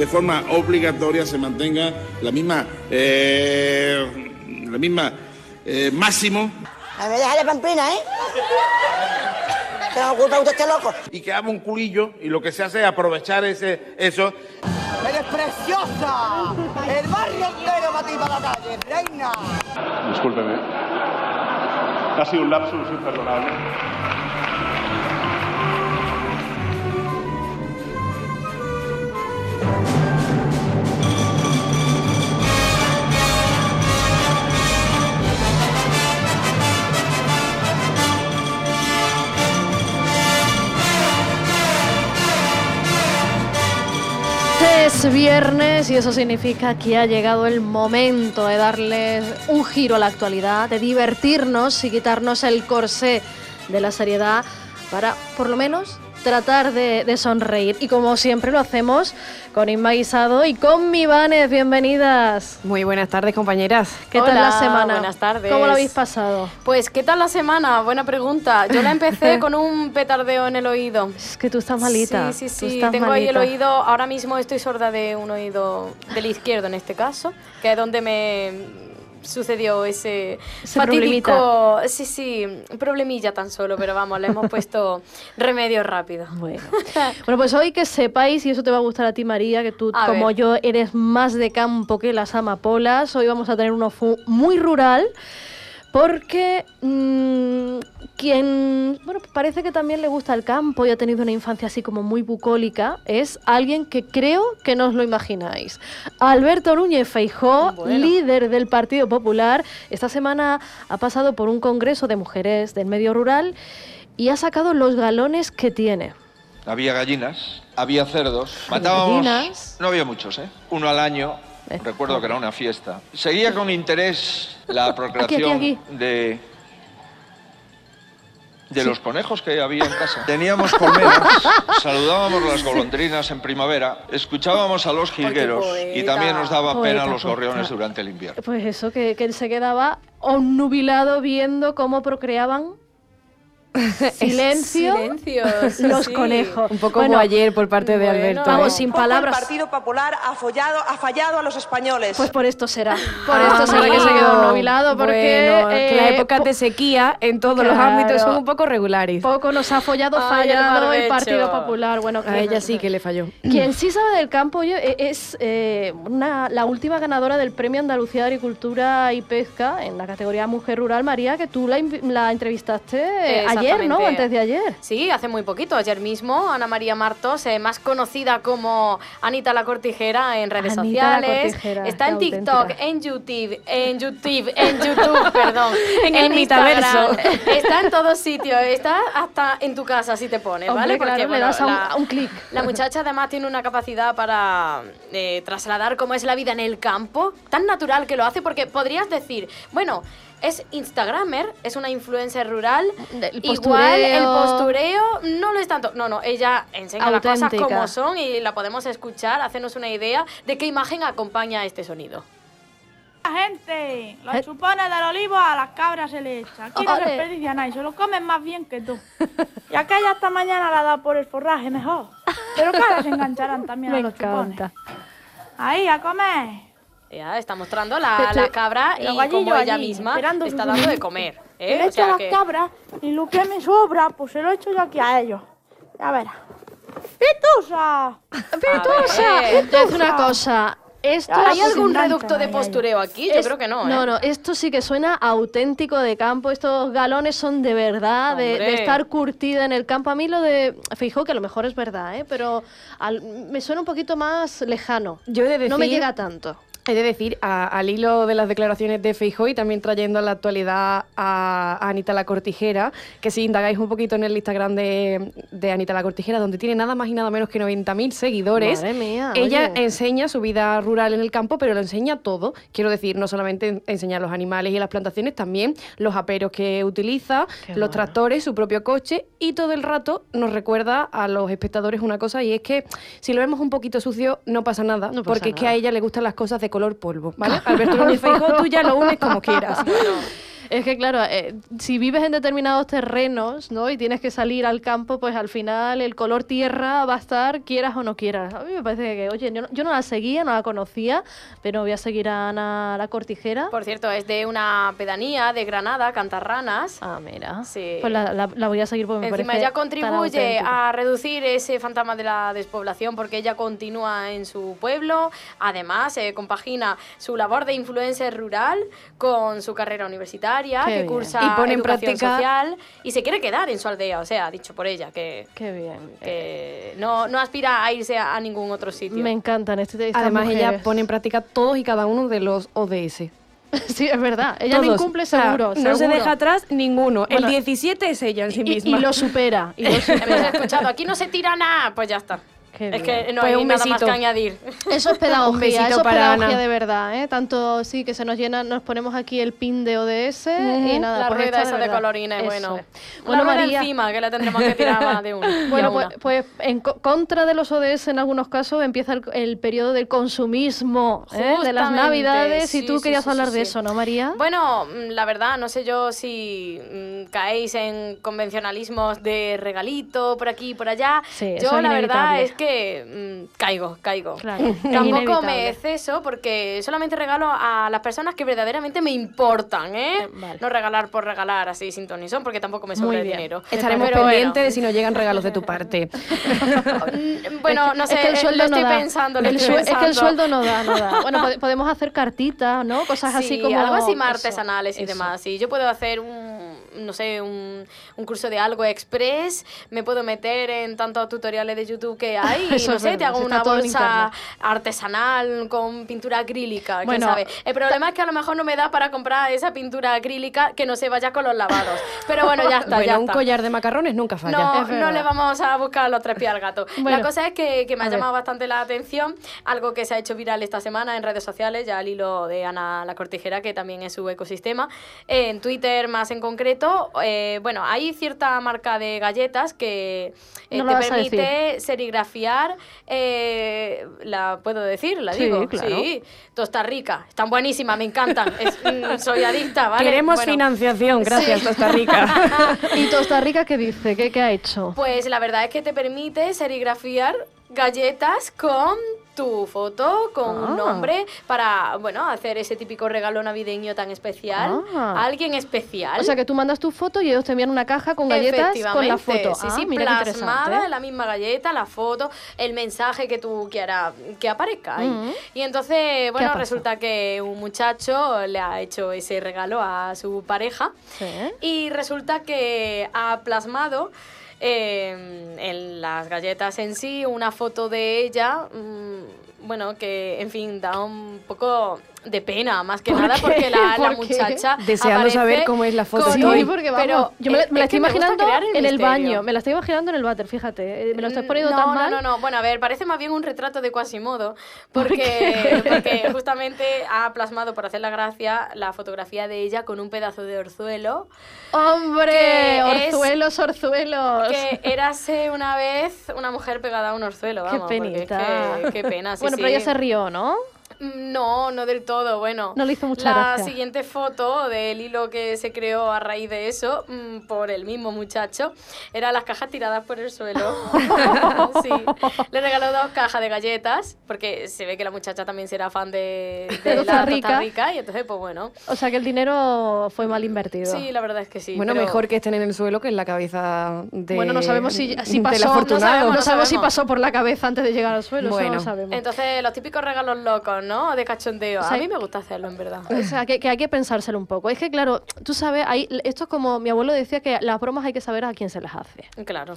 de forma obligatoria se mantenga la misma, eh, la misma eh, máximo. me deja de pampina, ¿eh? ¿Qué culpa usted este loco? Y que haga un culillo y lo que se hace es aprovechar ese, eso. ¡Eres preciosa! ¡El barrio entero va a la calle, reina! Discúlpeme. Ha sido un lapsus imperdonable. Es viernes y eso significa que ha llegado el momento de darles un giro a la actualidad, de divertirnos y quitarnos el corsé de la seriedad para, por lo menos, tratar de, sonreír. Y como siempre lo hacemos con Inma Guisado y con mi Vanes. Bienvenidas. Muy buenas tardes, compañeras. ¿Qué tal la semana? Buenas tardes. ¿Cómo lo habéis pasado? Pues, ¿qué tal la semana? Buena pregunta. Yo la empecé con un petardeo en el oído. Es que tú estás malita. Sí, sí, sí. Tengo ahí el oído. Ahora mismo estoy sorda de un oído del izquierdo en este caso, que es donde me sucedió ese, ese fatídico, sí, sí, problemilla tan solo, pero vamos, le hemos puesto remedio rápido. Bueno. bueno, pues hoy que sepáis, y eso te va a gustar a ti María, que tú como yo eres más de campo que las amapolas, hoy vamos a tener uno muy rural porque mmm, quien, bueno, parece que también le gusta el campo y ha tenido una infancia así como muy bucólica, es alguien que creo que no os lo imagináis. Alberto Núñez Feijó, líder del Partido Popular, esta semana ha pasado por un congreso de mujeres del medio rural y ha sacado los galones que tiene. Había gallinas, había cerdos, matábamos... Gallinas. No había muchos, ¿eh? Uno al año Recuerdo que era una fiesta. Seguía con interés la procreación de de los conejos que había en casa. Teníamos colmenas, saludábamos las golondrinas en primavera, escuchábamos a los jilgueros y también nos daba pena los gorriones durante el invierno. Pues eso, que, que él se quedaba nubilado viendo cómo procreaban Silencio. Los conejos. Un poco como ayer por parte de Alberto. Vamos, ¿eh? sin palabras. El Partido Popular ha fallado, ha fallado a los españoles. Pues por esto será. Por ah, esto será que se quedó nubilado. Porque eh, la época de sequía en todos los ámbitos son un poco regulares. Poco nos ha follado, fallado el, Partido Popular. Bueno, a ella sí que le falló. Quien sí sabe del campo e, es eh, una, la última ganadora del Premio Andalucía de Agricultura y Pesca en la categoría Mujer Rural, María, que tú la, la entrevistaste ayer ayer, ¿no? Antes de ayer. Sí, hace muy poquito, ayer mismo, Ana María Martos, eh, más conocida como Anita la Cortijera en redes sociales. Está en TikTok, en YouTube, en YouTube, en YouTube, perdón. en, el metaverso. Está en todos sitios, está hasta en tu casa si te pones, ¿vale? Porque le das a un, clic. La muchacha además tiene una capacidad para eh, trasladar cómo es la vida en el campo, tan natural que lo hace, porque podrías decir, bueno, es Instagramer, es una influencer rural. Igual el postureo no lo es tanto. No, no, ella enseña las cosas como son y la podemos escuchar, hacernos una idea de qué imagen acompaña este sonido. Gente, los eh. chupones del olivo a las cabras se le echan. Aquí no se desperdicia nada y se lo comen más bien que tú. Y aquella esta mañana la ha dado por el forraje mejor. Pero claro, se engancharán también a los chupones. Ahí, a comer. Ya está mostrando la, la cabra y como ella misma está dando de comer. ¿Eh? Le echo a las cabras y lo que me sobra, pues se lo echo yo aquí a ellos. Ya verás. ¡Pitusa! ¡Pitusa! Es una cosa. Esto ¿Hay algún reducto de postureo aquí? Yo creo que no. ¿eh? No, no, esto sí que suena auténtico de campo. Estos galones son de verdad, de, estar curtida en el campo. A mí lo de Fijo, que a lo mejor es verdad, ¿eh? pero me suena un poquito más lejano. Yo he de no me llega tanto. He de decir, al hilo de las declaraciones de Feijóo y también trayendo a la actualidad a, Anita la Cortijera, que si indagáis un poquito en el Instagram de, de Anita la Cortijera, donde tiene nada más y nada menos que 90.000 seguidores, ella enseña su vida rural en el campo, pero lo enseña todo. Quiero decir, no solamente enseñar los animales y las plantaciones, también los aperos que utiliza, los tractores, su propio coche y todo el rato nos recuerda a los espectadores una cosa y es que si lo vemos un poquito sucio no pasa nada, porque es que a ella le gustan las cosas de color polvo, ¿vale? Alberto Núñez Feijóo, tú ya lo unes como quieras. Es que claro, eh, si vives en determinados terrenos, ¿no? Y tienes que salir al campo, pues al final el color tierra va a estar, quieras o no quieras. A mí me parece que, oye, yo no, la seguía, no la conocía, pero voy a seguir a Ana la Cortijera. Por cierto, es de una pedanía de Granada, Cantarranas. Ah, mira. Sí. Pues la, voy a seguir porque me Encima ella contribuye a reducir ese fantasma de la despoblación porque ella continúa en su pueblo. Además, eh, compagina su labor de influencer rural con su carrera universitaria, que cursa y pone en práctica social y se quiere quedar en su aldea. O sea, dicho por ella, que, Qué bien. que no, no aspira a irse a, ningún otro sitio. Me encantan. Este, Además, ella pone en práctica todos y cada uno de los ODS. Sí, es verdad. Ella lo incumple seguro, No se deja atrás ninguno. el 17 es ella en sí misma. Y, lo supera. Y lo supera. Hemos escuchado, aquí no se tira nada. Pues ya está es que no pues hay nada más que añadir. Eso es pedagogía, eso es pedagogía de verdad, ¿eh? Tanto sí que se nos llena, nos ponemos aquí el pin de ODS y nada. La pues rueda esa de, colorines, bueno. Bueno, María, encima, que la tendremos que tirar más de uno. Bueno, pues, pues, en contra de los ODS en algunos casos empieza el, periodo del consumismo, ¿eh? de las navidades, y tú querías hablar de eso, ¿no, María? Bueno, mm, la verdad, no sé yo si mm, caéis en convencionalismos de regalito por aquí y por allá. yo la verdad es que Mm, caigo, caigo. Tampoco me exceso porque solamente regalo a las personas que verdaderamente me importan, ¿eh? No regalar por regalar así sin tonizón porque tampoco me sobra dinero. Estaremos pendientes de si nos llegan regalos de tu parte. bueno, no sé, es que el sueldo lo estoy pensando, Es que el sueldo no da, no da. Bueno, podemos hacer cartitas, ¿no? Cosas así como... algo así más artesanales y demás. Sí, yo puedo hacer un, no sé, un, un curso de algo express, me puedo meter en tantos tutoriales de YouTube que hay y no sé, te hago una bolsa artesanal con pintura acrílica, bueno, sabe. El problema es que a lo mejor no me da para comprar esa pintura acrílica que no se vaya con los lavados. Pero bueno, ya está, ya un collar de macarrones nunca falla. No, no le vamos a buscar los tres pies al gato. La cosa es que, que me ha llamado bastante la atención algo que se ha hecho viral esta semana en redes sociales, ya al hilo de Ana la Cortijera, que también es su ecosistema. En Twitter más en concreto, eh, bueno, hay cierta marca de galletas que eh, te permite serigrafiar eh, la puedo decir, la digo. Sí, Tosta Rica. Están buenísimas, me encantan. Mm, soy adicta, ¿vale? Queremos financiación, gracias, Tosta Rica. ¿Y Tosta Rica qué dice? ¿Qué, ¿Qué ha hecho? Pues la verdad es que te permite serigrafiar galletas con tu foto con un ah. nombre para, bueno, hacer ese típico regalo navideño tan especial ah. a alguien especial. O sea, que tú mandas tu foto y ellos te envían una caja con galletas con la foto. Sí, sí, ah, mira plasmada la misma galleta, la foto, el mensaje que tú quieras que aparezca ahí. Mm. Y entonces, bueno, resulta que un muchacho le ha hecho ese regalo a su pareja y resulta que ha plasmado Em, en las galletas en sí, una foto de ella, mm, bueno, que en fin da un poco de pena, más que nada, porque la, la muchacha. Deseando saber cómo es la foto. Sí, porque pero yo me, la estoy imaginando en el baño, me la estoy imaginando en el váter, fíjate. Eh, me lo estás poniendo no, tan mal. No, no, no. Bueno, a ver, parece más bien un retrato de Quasimodo, porque, porque justamente ha plasmado, por hacer la gracia, la fotografía de ella con un pedazo de orzuelo. ¡Hombre! Orzuelos, orzuelos. Que érase una vez una mujer pegada a un orzuelo, vamos. Qué penita. qué pena, Bueno, pero ella se rió, ¿no? No, no del todo. Bueno, no le hizo mucha la siguiente foto del hilo que se creó a raíz de eso mm, por el mismo muchacho era las cajas tiradas por el suelo. sí. Le regaló dos cajas de galletas porque se ve que la muchacha también será fan de, de, la rica. rica y entonces pues bueno. O sea que el dinero fue mal invertido. Sí, la verdad es que sí. Bueno, mejor que estén en el suelo que en la cabeza de Bueno, no sabemos si, si pasó, no sabemos, no sabemos, si pasó por la cabeza antes de llegar al suelo, bueno. no sabemos. Entonces, los típicos regalos locos, ¿no? De cachondeo. a mí me gusta hacerlo, en verdad. O sea, que, hay que pensárselo un poco. Es que, claro, tú sabes, hay, esto es como mi abuelo decía que las bromas hay que saber a quién se las hace. Claro.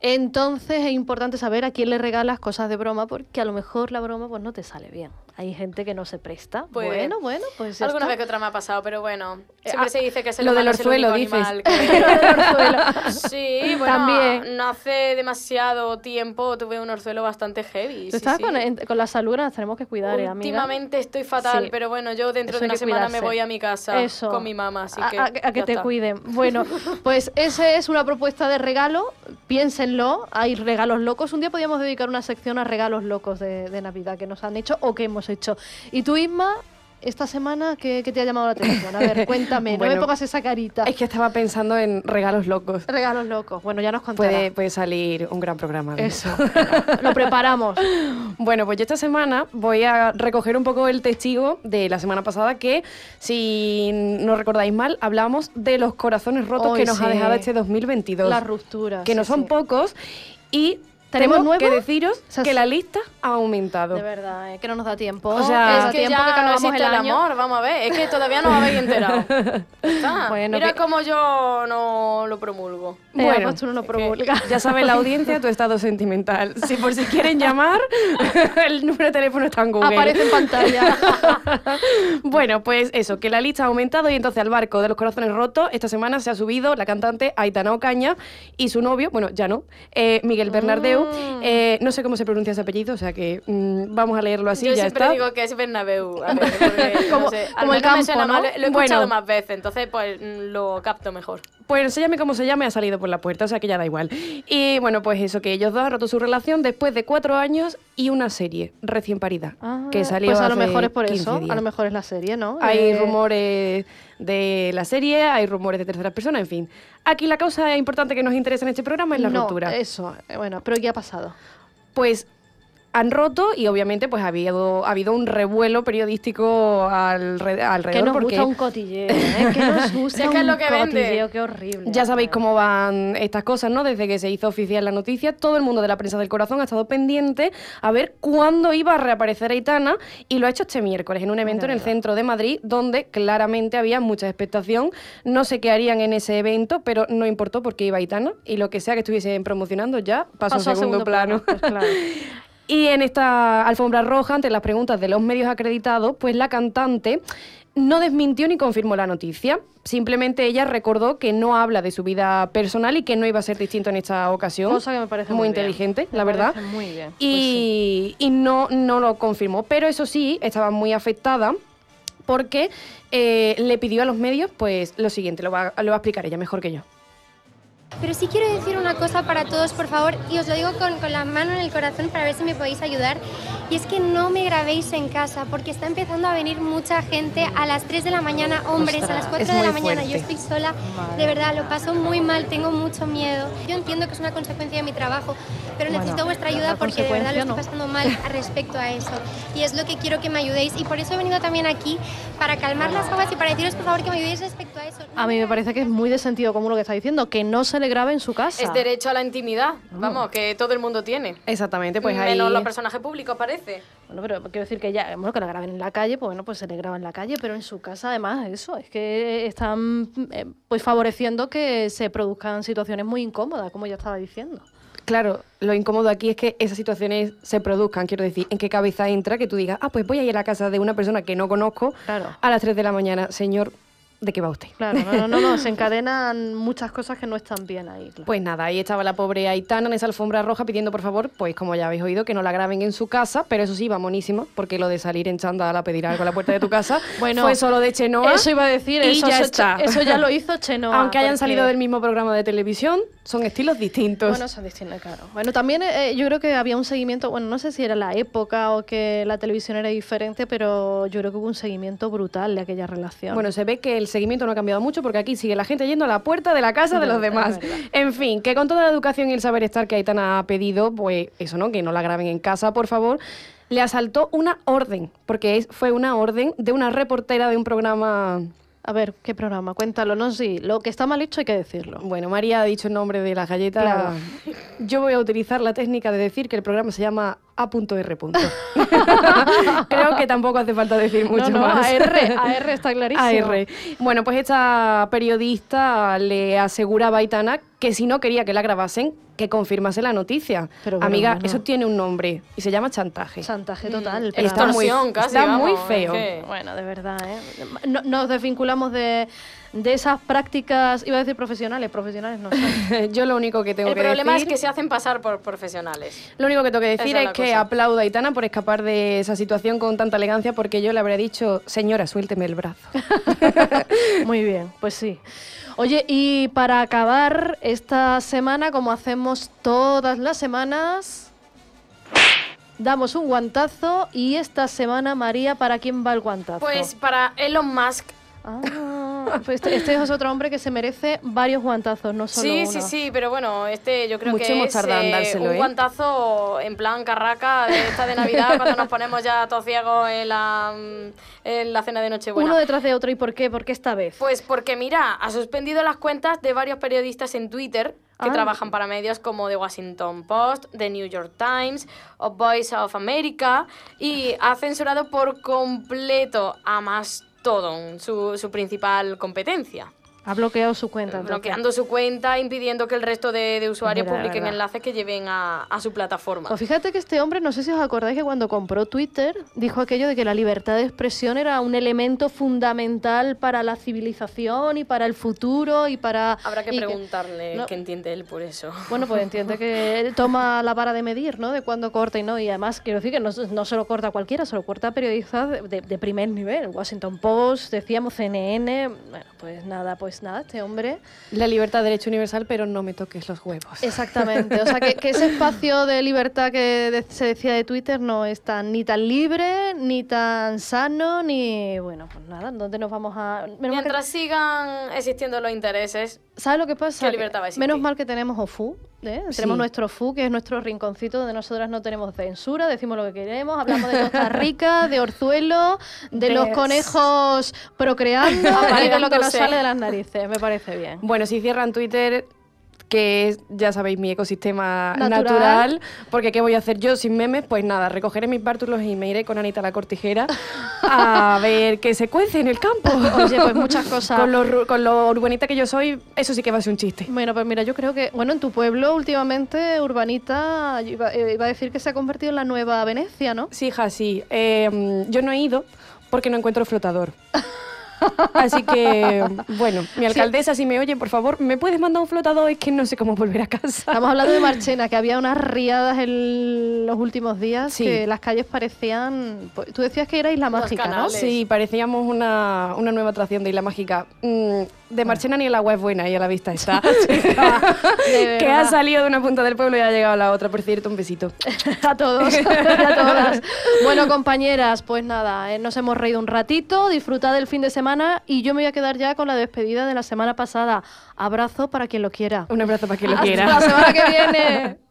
Entonces es importante saber a quién le regalas cosas de broma porque a lo mejor la broma pues no te sale bien. Hay gente que no se presta. Pues, bueno, bueno, pues Alguna vez que otra me ha pasado, pero bueno. Eh, siempre ah, se dice que es el lo del orzuelo, dices. sí, bueno, También. no hace demasiado tiempo tuve un orzuelo bastante heavy. sí, con, con, la salud nos tenemos que cuidar, eh, amiga. Últimamente estoy fatal, pero bueno, yo dentro de una semana me voy a mi casa con mi mamá, así que A, que te cuiden. Bueno, pues esa es una propuesta de regalo. Piénsenlo. Hay regalos locos. Un día podríamos dedicar una sección a regalos locos de, de Navidad que nos han hecho o que hemos hecho. Y tú, Isma, esta semana, ¿qué, te ha llamado la atención? A ver, cuéntame, no me pongas esa carita. Es que estaba pensando en regalos locos. Regalos locos, bueno, ya nos contará. Puede, puede salir un gran programa. Eso, lo preparamos. Bueno, pues yo esta semana voy a recoger un poco el testigo de la semana pasada que, si no recordáis mal, hablamos de los corazones rotos que nos ha dejado este 2022. Las rupturas. Que no son pocos y tenemos que deciros que la lista ha aumentado. De verdad, es que no nos da tiempo. O sea, es que ya no existe el, amor, vamos a ver. Es que todavía no habéis enterado. Mira cómo yo no lo promulgo. Eh, bueno, pues tú no lo promulgas. Ya sabe la audiencia tu estado sentimental. Si por si quieren llamar, el número de teléfono está en Google. Aparece en pantalla. bueno, pues eso, que la lista ha aumentado y entonces al barco de los corazones rotos esta semana se ha subido la cantante Aitana Ocaña y su novio, bueno, ya no, eh, Miguel Bernardeu, Mm. Eh, no sé cómo se pronuncia ese apellido, o sea que mm, vamos a leerlo así. Yo ya siempre digo que es Bernabeu. como, el campo, ¿no? Lo he escuchado más veces, entonces pues mm, lo capto mejor. Pues se llame como se llame, ha salido por la puerta, o sea que ya da igual. Y bueno, pues eso, que ellos dos han roto su relación después de cuatro años y una serie recién parida. Ah, que salió pues a lo mejor es por eso, a lo mejor es la serie, ¿no? Hay eh, rumores de la serie, hay rumores de terceras personas, en fin. Aquí la causa importante que nos interesa en este programa es la no, ruptura. Eso, eh, bueno, pero ¿qué pasado? Pues han roto y obviamente pues ha habido, ha habido un revuelo periodístico alrededor. Que nos porque... gusta un cotilleo, ¿eh? que nos gusta un lo que cotilleo, qué horrible. Ya sabéis cómo van estas cosas, ¿no? Desde que se hizo oficial la noticia, todo el mundo de la prensa del corazón ha estado pendiente a ver cuándo iba a reaparecer Aitana y lo ha hecho este miércoles en un evento en el centro de Madrid donde claramente había mucha expectación. No sé qué harían en ese evento, pero no importó porque iba Aitana y lo que sea que estuviesen promocionando ya pasó, a segundo, plano. Pues claro. Y en esta alfombra roja, ante las preguntas de los medios acreditados, pues la cantante no desmintió ni confirmó la noticia. Simplemente ella recordó que no habla de su vida personal y que no iba a ser distinto en esta ocasión. Cosa que me parece muy, muy inteligente, la verdad. Muy bien. Y, pues y, no, no lo confirmó. Pero eso sí, estaba muy afectada porque eh, le pidió a los medios pues lo siguiente, lo va, lo va a explicar ella mejor que yo. Pero sí quiero decir una cosa para todos, por favor, y os lo digo con, con, la mano en el corazón para ver si me podéis ayudar. Y es que no me grabéis en casa, porque está empezando a venir mucha gente a las 3 de la mañana, hombres, a las 4 de la mañana. Yo estoy sola, de verdad, lo paso muy mal, tengo mucho miedo. Yo entiendo que es una consecuencia de mi trabajo, pero necesito vuestra ayuda porque de verdad lo estoy pasando mal respecto a eso. Y es lo que quiero que me ayudéis. Y por eso he venido también aquí, para calmar las aguas y para deciros, por favor, que me ayudéis respecto a eso. a mí me parece que es muy de sentido común lo que está diciendo, que no se le grabe en su casa. Es derecho a la intimidad, vamos, que todo el mundo tiene. Exactamente, pues ahí... Menos los personajes públicos, parece. Bueno, pero quiero decir que ya, bueno, que la graben en la calle, pues bueno, pues se le graba en la calle, pero en su casa además eso, es que están eh, pues favoreciendo que se produzcan situaciones muy incómodas, como ya estaba diciendo. Claro, lo incómodo aquí es que esas situaciones se produzcan, quiero decir, en qué cabeza entra que tú digas, ah, pues voy a ir a la casa de una persona que no conozco a las 3 de la mañana. Señor, ¿de qué va usted? Claro, no, no, no, se encadenan muchas cosas que no están bien ahí. Pues nada, ahí estaba la pobre Aitana en esa alfombra roja pidiendo por favor, pues como ya habéis oído, que no la graben en su casa, pero eso sí, va monísimo, porque lo de salir en chándal a pedir algo a la puerta de tu casa bueno, fue solo de Chenoa. Eso iba a decir, eso, ya está. eso ya lo hizo Chenoa. Aunque hayan salido del mismo programa de televisión, son estilos distintos. Bueno, son distintos, claro. Bueno, también eh, yo creo que había un seguimiento, bueno, no sé si era la época o que la televisión era diferente, pero yo creo que hubo un seguimiento brutal de aquella relación. Bueno, se ve que el seguimiento no ha cambiado mucho porque aquí sigue la gente yendo a la puerta de la casa de los demás. En fin, que con toda la educación y el saber estar que Aitana ha pedido, pues eso, ¿no? Que no la graben en casa, por favor le asaltó una orden, porque fue una orden de una reportera de un programa a ver, ¿qué programa? Cuéntalo, no sí. Lo que está mal hecho hay que decirlo. Bueno, María ha dicho el nombre de la galleta. Yo voy a utilizar la técnica de decir que el programa se llama A.R. Creo que tampoco hace falta decir mucho no, no, más. AR, AR está clarísimo. AR. Bueno, pues esta periodista le aseguraba a Aitana que si no quería que la grabasen, que confirmase la noticia. Pero Amiga, eso tiene un nombre y se llama chantaje. Chantaje total. Mm, está muy, casi, está muy feo. Bueno, de verdad, ¿eh? nos desvinculamos de, de esas prácticas, iba a decir profesionales, profesionales no sé. Yo lo único que tengo que decir... El problema es que se hacen pasar por profesionales. Lo único que tengo que decir es, que aplauda a Itana por escapar de esa situación con tanta elegancia porque yo le habría dicho, señora, suélteme el brazo. muy bien, pues sí. Oye, y para acabar esta semana, como hacemos todas las semanas, damos un guantazo y esta semana, María, ¿para quién va el guantazo? Pues para Elon Musk. Ah, pues este, este, es otro hombre que se merece varios guantazos, no solo sí, uno. Sí, sí, sí, pero bueno, este yo creo que es eh, un ¿eh? guantazo en plan carraca de esta de Navidad cuando nos ponemos ya todos ciegos en la, en la cena de Nochebuena. Uno detrás de otro, ¿y por qué? ¿Por qué esta vez? Pues porque, mira, ha suspendido las cuentas de varios periodistas en Twitter que ah. trabajan para medios como The Washington Post, The New York Times o Voice of America y ha censurado por completo a más todo su, su principal competencia. Ha bloqueado su cuenta. Bloqueando su cuenta, impidiendo que el resto de, usuarios publiquen enlaces que lleven a, su plataforma. Pues fíjate que este hombre, no sé si os acordáis que cuando compró Twitter, dijo aquello de que la libertad de expresión era un elemento fundamental para la civilización y para el futuro y para... Habrá que preguntarle qué entiende él por eso. Bueno, pues entiende que él toma la vara de medir, ¿no? De cuándo corta y no. Y además, quiero decir que no, no se lo corta cualquiera, se lo corta periodistas de, de primer nivel. Washington Post, decíamos CNN. Bueno, pues nada, pues pues nada, este hombre... La libertad, derecho universal, pero no me toques los huevos. Exactamente, o sea que, ese espacio de libertad que se decía de Twitter no es tan, ni tan libre, ni tan sano, ni... Bueno, pues nada, ¿dónde nos vamos a...? Mientras sigan existiendo los intereses, ¿Sabes lo que pasa? Menos mal que tenemos OFU, ¿eh? tenemos nuestro OFU, que es nuestro rinconcito donde nosotras no tenemos censura, decimos lo que queremos, hablamos de Costa Rica, de Orzuelo, de, los conejos procreando y de lo que nos sale de las narices, me parece bien. Bueno, si cierran Twitter, que es, ya sabéis, mi ecosistema natural. porque ¿qué voy a hacer yo sin memes? Pues nada, recogeré mis bártulos y me iré con Anita la cortijera a ver qué se cuece en el campo. Oye, pues muchas cosas. con, lo, con lo urbanita que yo soy, eso sí que va a ser un chiste. Bueno, pues mira, yo creo que, bueno, en tu pueblo últimamente, urbanita, iba, iba a decir que se ha convertido en la nueva Venecia, ¿no? Sí, hija, sí. Eh, yo no he ido porque no encuentro flotador. Así que, bueno, mi alcaldesa, si me oye, por favor, ¿me puedes mandar un flotador? Es que no sé cómo volver a casa. Estamos hablando de Marchena, que había unas riadas en los últimos días, que las calles parecían... Pues, tú decías que era Isla Mágica, ¿no? Sí, parecíamos una, una, nueva atracción de Isla Mágica. Mm, de Marchena ni el agua es buena y a la vista está. que ha salido de una punta del pueblo y ha llegado a la otra. Por cierto, un besito. a todos a todas. Bueno, compañeras, pues nada, eh, nos hemos reído un ratito, disfrutad del fin de semana y yo me voy a quedar ya con la despedida de la semana pasada. Abrazo para quien lo quiera. Un abrazo para quien lo Hasta quiera. la semana que viene.